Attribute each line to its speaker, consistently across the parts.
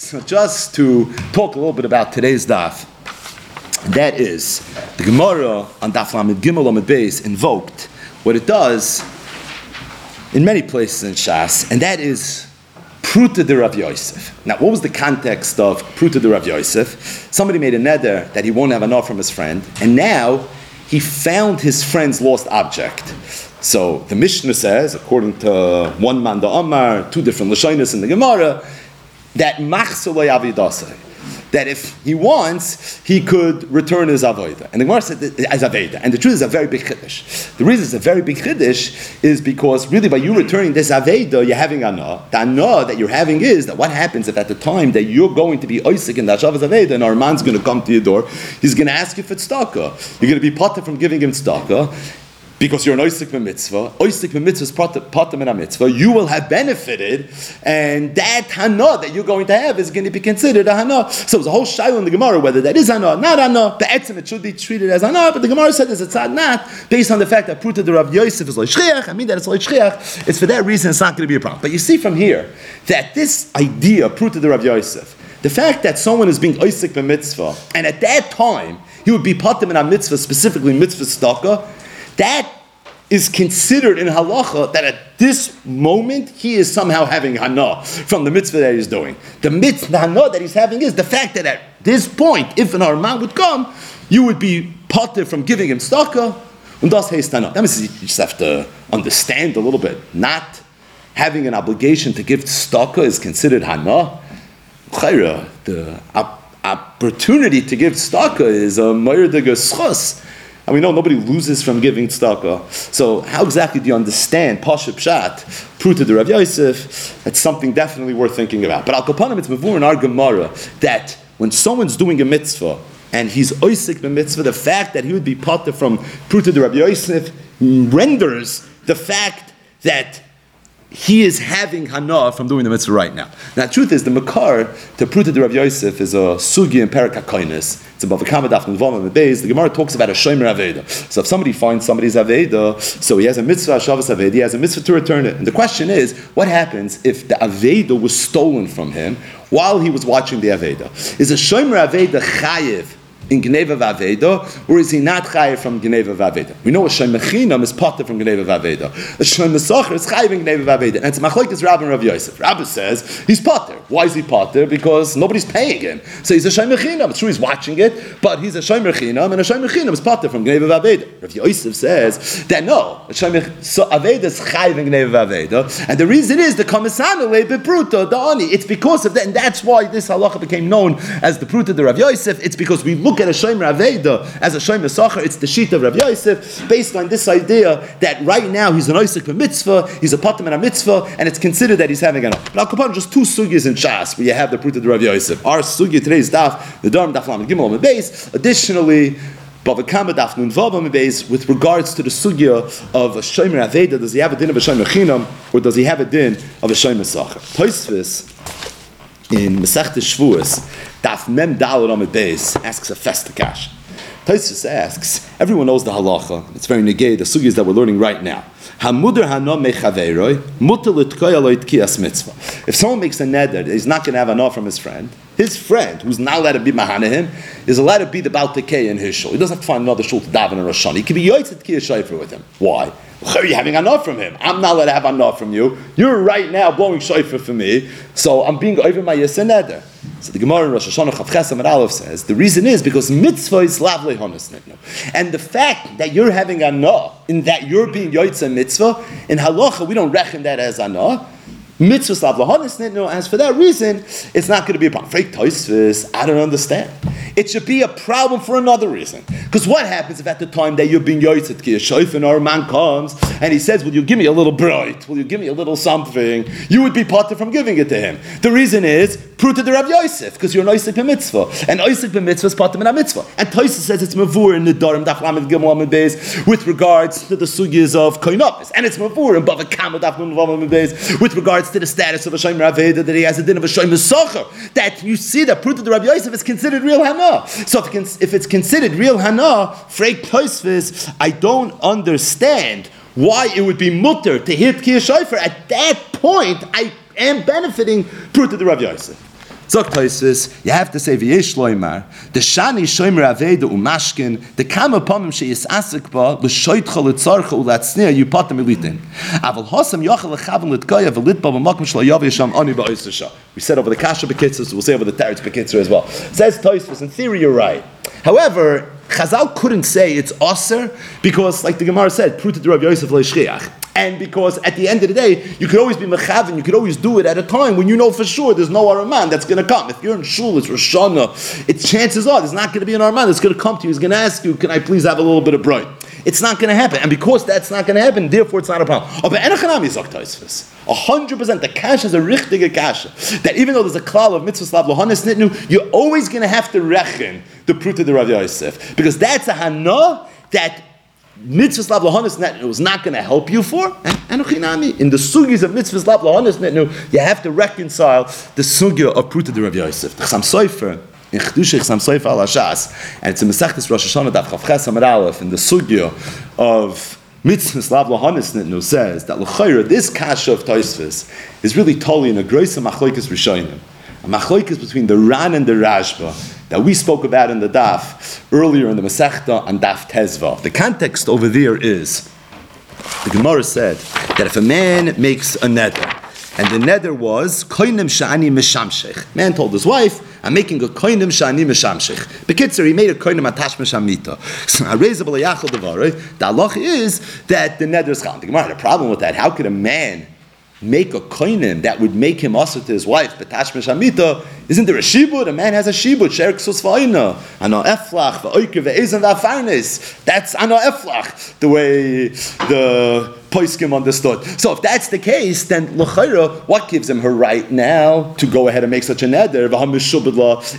Speaker 1: So just to talk a little bit about today's daf, that is the Gemara on Daf Lamed Gimel Lamed Beis invoked what it does in many places in Shas, and that is Pruta de Rav Yosef. Now, what was the context of Pruta de Rav Yosef? Somebody made a neder that he won't have enough from his friend, and now he found his friend's lost object. So the Mishnah says, according to one man the Amar, two different Lashonis in the Gemara, that that if he wants, he could return his avodah. And the Gemara said as aveda. And the truth is a very big chiddush. The reason it's a very big chiddush is because really by you returning this aveda, you're having anah. The anah that you're having is that what happens if at the time that you're going to be oisik in the Hashavas aveda and our man's going to come to your door, he's going to ask you for tzedakah. You're going to be potter from giving him tzedakah because you're an oisik mitzvah, oisik mitzvah is patam and mitzvah, you will have benefited, and that hana that you're going to have is going to be considered a hana. So there's a whole shaila in the Gemara whether that is hana, not hana. The etzim it should be treated as hana, but the Gemara said it's a not based on the fact that pruta the Rav Yosef is like shchiach. I mean that it's like shchiach. It's for that reason it's not going to be a problem. But you see from here that this idea pruta the Rav Yosef, the fact that someone is being oisik mitzvah, and at that time he would be patam in a mitzvah, specifically mitzvah staka that is considered in halacha that at this moment he is somehow having hana from the mitzvah that he's doing. The mitzvah hana that he's having is the fact that at this point, if an arman would come, you would be potter from giving him staka, and thus hana. That means you just have to understand a little bit. Not having an obligation to give staka is considered hana. The opportunity to give staka is a moyer de and we know nobody loses from giving tzedakah. So how exactly do you understand Pasha Pshat, Pruta de Rav Yosef? That's something definitely worth thinking about. But Al Kapanim, it's Mavur in our Gemara that when someone's doing a mitzvah and he's oisik mitzvah, the fact that he would be potter from Pruta de Rav Yosef renders the fact that he is having hana from doing the mitzvah right now. Now, the truth is, the makar to Pruta de Rav Yosef is a sugi in Perakakoinis. It's above a kamadaf and the Beis. The Gemara talks about a shomer aveda. So if somebody finds somebody's aveda, so he has a mitzvah shavas aveda, he has a mitzvah to return it. And the question is, what happens if the aveda was stolen from him while he was watching the aveda? Is a shomer aveda chayiv? In Geneva Vaveda, or is he not chayiv from Geneva Vaveda? We know a Shomer Chinam is potter from Geneva Vaveda. A Shomer Sacher is chayiv in Geneva Vaveda. And it's Machlokes Rabbah Rav Yosef. Rabbah says he's potter. Why is he potter? Because nobody's paying him. So he's a Shomer Chinam. It's true he's watching it, but he's a Shomer Chinam, and a Shomer Chinam is potter from Geneva Vaveda. Rav Yosef says that no, a Shem so Aveda is chayiv in Geneva Vaveda, and the reason is the Komisana Lebe Pruta, the Ani. It's because of that, and that's why this halacha became known as the Pruta de Rav Yosef. It's because we look at a Shomer Aveda as a Shomer Sacher, it's the sheet of Rav Yosef, based on this idea that right now he's an oisik mitzvah, he's a Patam and a mitzvah, and it's considered that he's having an. But Al just two sugyas in Shas where you have the proof of Rav Yosef. Our sugya today's daf, the Dharm Daf Lam Gimel on base. Additionally, with regards to the sugya of a Shomer Aveda, does he have a din of a Shomer Chinam, or does he have a din of a Shomer Sacher? in Masech des darf daf mem dalar om beis, asks a feste kash. Taisus asks, everyone knows the halacha. It's very negay, the sugyas that we're learning right now. If someone makes a neder, he's not going to have enough from his friend. His friend, who's not allowed to be mahana him, is allowed to be the Baltekei in his shul. He doesn't have to find another shul to daven in Rosh He can be yotzet kiyah shayfer with him. Why? Are you having enough from him? I'm not allowed to have enough from you. You're right now blowing shayfer for me, so I'm being over my neder. So the Gemara in Rosh Hashanah Chav Chesam Aleph says the reason is because mitzvah is lavle honas and the fact that you're having anah in that you're being yoytza mitzvah in halacha we don't reckon that as anah mitzvah lahanis As for that reason, it's not going to be a problem. Fake I don't understand. It should be a problem for another reason. Because what happens if at the time that you're being yotzet ki a or a man comes and he says, "Will you give me a little bright? Will you give me a little something?" You would be potter from giving it to him. The reason is pruta the Rav Yosef because you're an oisik mitzvah, and oisik mitzvah is potter a mitzvah. And Toisvis says it's mavur in the Darim Daf Lamed Gimel with regards to the sugyas of koinopis, and it's mavur in Bava Kamad Daf with regards to the status of a Shomer that he has a din of a Shomer. That you see that that the Rabbi Yosef is considered real Hana. So if, it's considered real Hana, Freik Toisvis, I don't understand why it would be mutter to hit Kiyah At that point, I am benefiting of the Rabbi Yosef. Zok Toisvis, you have to say v'yesh loimar, the shani shomer aveda umashkin, the kama pomim sheyis asik ba, l'shoitcha l'tzarcha u'latznia yupatim elitin. Aval hosam yochel l'chavan l'tkoya v'lit ba b'makim shlo yav yisham ani ba'isasha. We said over the kasha bekitzah, we'll say over the teretz bekitzah as well. Says Toisvis, in theory you're right. However, Chazal couldn't say it's aser because, like the Gemara said, pruta Rav Yosef leishchiach. And because at the end of the day, you could always be mechavin, you could always do it at a time when you know for sure there's no Araman that's going to come. If you're in shul, it's Rosh Hashanah, it's chances are there's not going to be an Araman that's going to come to you. He's going to ask you, can I please have a little bit of bread? It's not going to happen. And because that's not going to happen, therefore it's not a problem. Oh, but Enochanami A hundred percent. The cash is a richtige cash. That even though there's a klal of mitzvah slav lohanis nitnu, you're always going to have to rechen the pruta de Rav Yosef. Because that's a hana that mitzvah slav lahanis netnu is not going to help you for. And in the sugis of mitzvah slav lahanis netnu, you have to reconcile the sugya of pruta de Rav Yosef. The Chasam Sofer, in Chedusha Chasam Sofer al Hashas, and it's in Masechtas Rosh Hashanah Daf Chavches Amar Aleph, in the sugya of Mitzvah Slav Lahanis Nitnu says that L'chayra, this kasha of Toisvis, is really totally in a Groisa Machloikis Rishonim. A Machloikis between the Ran and the Rashba that we spoke about in the Daf earlier in the Masechta and Daf Tezva. The context over there is the Gemara said that if a man makes a neder, and the neder was koinim shani mishamshech. Man told his wife, "I'm making a koinim shani mishamshech." Bekitzer, he made a koinim atash mishamita. So. The halach is that the neder is chal. The Gemara had a problem with that. How could a man make a koinim that would make him also to his wife, betash mishamita, isn't there a shibud? A man has a shibud, sher ksus va'ina, ano eflach, va'oike ve'ezan va'farnes. That's ano eflach, the way the Poiskim understood. So if that's the case, then L'chaira, what gives him her right now to go ahead and make such a neder?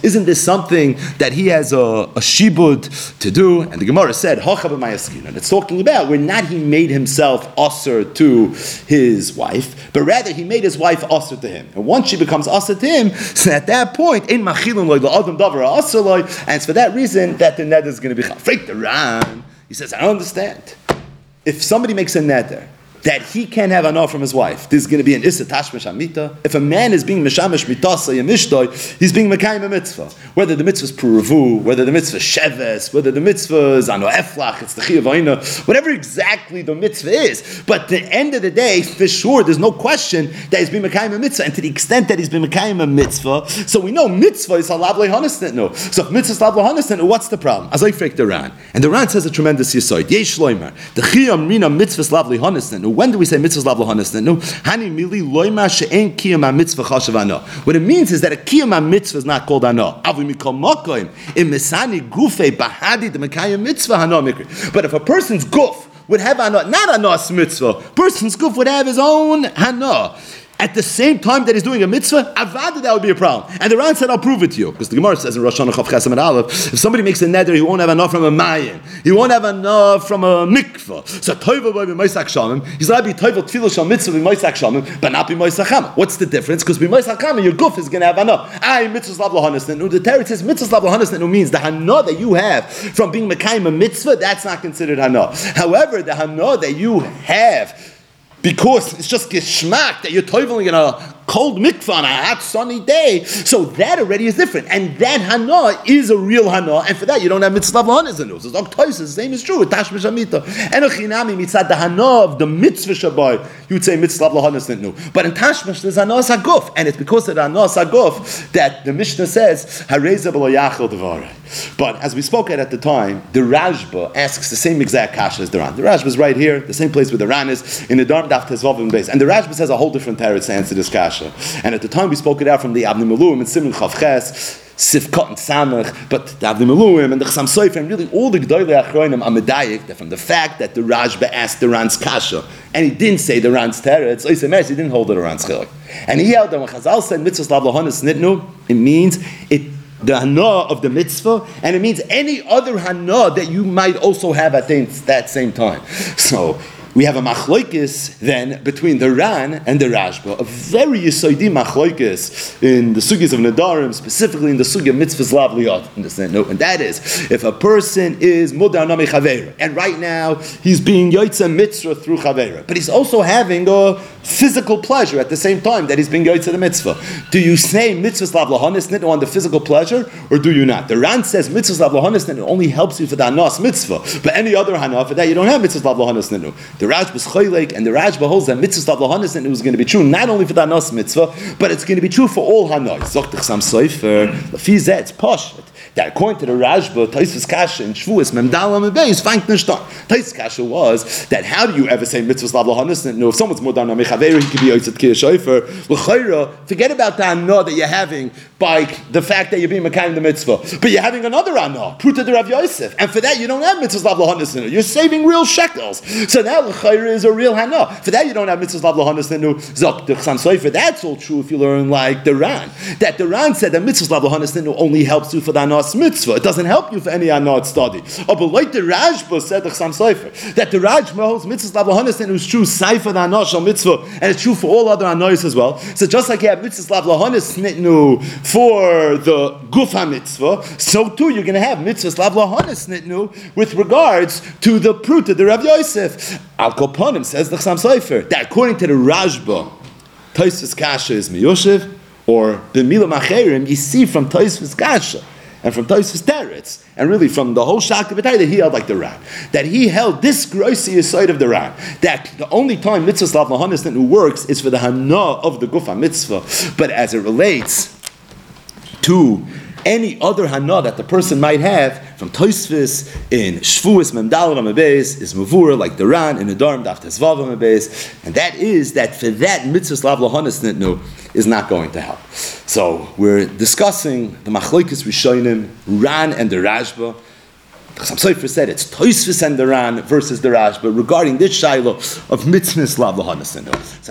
Speaker 1: Isn't this something that he has a, a shibud to do? And the Gemara said, and it's talking about where not he made himself usher to his wife, but rather he made his wife usher to him. And once she becomes usher to him, so at that point, in and it's for that reason that the neder is going to be chafrik the ran. He says, I don't understand if somebody makes a neder that he can't have enough from his wife. This is going to be an issa tashmish. If a man is being mishamish mitasa yamishtoi, he's being mekayim a mitzvah. Whether the mitzvah is puravu, whether the mitzvah is sheves, whether the mitzvah is ano eflach, it's the chiyavaina, whatever exactly the mitzvah is. But the end of the day, for sure, there's no question that he's being mekayim a mitzvah. And to the extent that he's been mekayim a mitzvah, so we know mitzvah is halav no. So if mitzvah is halav lehanisnet no, what's the problem? As I freak the Ran. And the Ran says a tremendous yisoid. Yesh loimer. The chiyam mina mitzvah is halav lehanisnet no when do we say mitzvahs lav lahanis? No, hani mili loima she'en kiyam mitzvah chashav. What it means is that a kiyam mitzvah is not called ano. Avu mikol mokoim in misani gufe bahadi mekayim mitzvah mikri. But if a person's guf would have ano, not anos mitzvah, person's guf would have his own hana at the same time that he's doing a mitzvah, avada that would be a problem. And the Ran said, I'll prove it to you. Because the Gemara says in Rosh Hashanah Chav if somebody makes a neder, he won't have enough from a mayin. He won't have enough from a mikvah. So by he's allowed to be toiva tefillah shal mitzvah b'moisak shamim, but not b'moisak chama. What's the difference? Because b'moisak chama, your guf is going to have enough. I mitzvah slav lahanis The Torah says mitzvah slav lahanis means the hana that you have from being mekayim a mitzvah, that's not considered hana. However, the hana that you have because it's just geschmack that you're toiveling in a cold mikvah on a hot sunny day. So that already is different. And that hana is a real hana. And for that, you don't have mitzvah hanas in it. So the same is true with tashmish amita. Enochinami mitzvah the hana of the mitzvah shabai, you would say mitzvah hanas no. But in tashmish, there's hana saguf. And it's because of the hana saguf that the Mishnah says, hareza yachel devarei. But as we spoke at at the time, the Rashba asks the same exact kasha as the Ran. The Rashba is right here, the same place where the Ran is, in the Darm Daf Tezvavim base. And the Rashba says a whole different teretz to answer this kasha. And at the time we spoke it out from the Avni Malum and Simon Chavches, Sifkot and Samach, but the Avnei Miluim and the Chasam Sofer, and really all the Gdoile Achroinim are medayik from the fact that the Rashba asked the Ran's kasha, and he didn't say the Ran's teretz, he didn't hold the Ran's chilik. And he held that when Chazal said mitzvah lahonis nitnu, it means it the hana of the mitzvah, and it means any other hana that you might also have at that same time. So we have a machloikis then between the Ran and the Rashba, a very yisoidi machloikis in the sugis of Nadarim, specifically in the sugi of mitzvahs lavliyot, understand? No, and that is if a person is mudar nami chavera, and right now he's being yoitza mitzvah through chavera, but he's also having a physical pleasure at the same time that he's being going to the mitzvah. Do you say mitzvah slav lahanis nitnu on the physical pleasure, or do you not? The Ran says mitzvah slav lahanis nitnu only helps you for the anas mitzvah, but any other hana for that you don't have mitzvah slav lahanis nitnu. The Rashba is choylek, and the Rashba holds that mitzvah slav lahanis nitnu is going to be true not only for the anas mitzvah, but it's going to be true for all hanas. Zochtich sam soifer, lefizet, it's posh that according to the Rashba, Taisvis Kasha and Shvuas Memdala Mebeis fangt nishtan. Taisvis Kasha was that how do you ever say mitzvahs slav lahanis? No, if someone's more than a mechaver, he could be yotzat kiyah shayfer. L'chayra, forget about the anah that you're having by the fact that you're being mekayim the mitzvah, but you're having another anah, pruta de Rav Yosef, and for that you don't have mitzvah slav lahanis. You're saving real shekels. So now l'chayra is a real hana. For that you don't have mitzvah slav lahanis. Zok the chsam soifer. That's all true if you learn like the Ran. That the Ran said that mitzvah slav lahanis only helps you for the anah mitzvah. It doesn't help you for any anot study. Oh, but like the Rashba said that the Rashba holds mitzvah lav and it was true Sefer the anot mitzvah, and it's true for all other anois as well. So just like you have mitzvah lav lahanis nitnu for the gufa mitzvah, so too you're going to have mitzvah lav lahanis nitnu with regards to the pruta, the Rav Yosef. Al Koponim says the Chasam Sofer that according to the Rashba, Taisvis Kasha is miyoshev, or b'mila macherim, you see from Taisvis Kasha and from Tosis Teretz, and really from the whole Shakti that he held like the Ran. That he held this grossiest side of the Ran. That the only time mitzvah slav lahanis who works is for the hana of the gufa mitzvah. But as it relates to any other hana that the person might have from Toisvis in Shvuas Memdal Ramabes is Mavura like the Ran in the Darm Daf Tesvav Ramabes, and that is that for that mitzvah slav lahanis nitnu is not going to help. So we're discussing the Machlokes Rishonim, Ran and the Rashba. Some Sefer said it's Toisvis and the Ran versus the Rashba regarding this shiloh of mitzvah slav lahanis nitnu.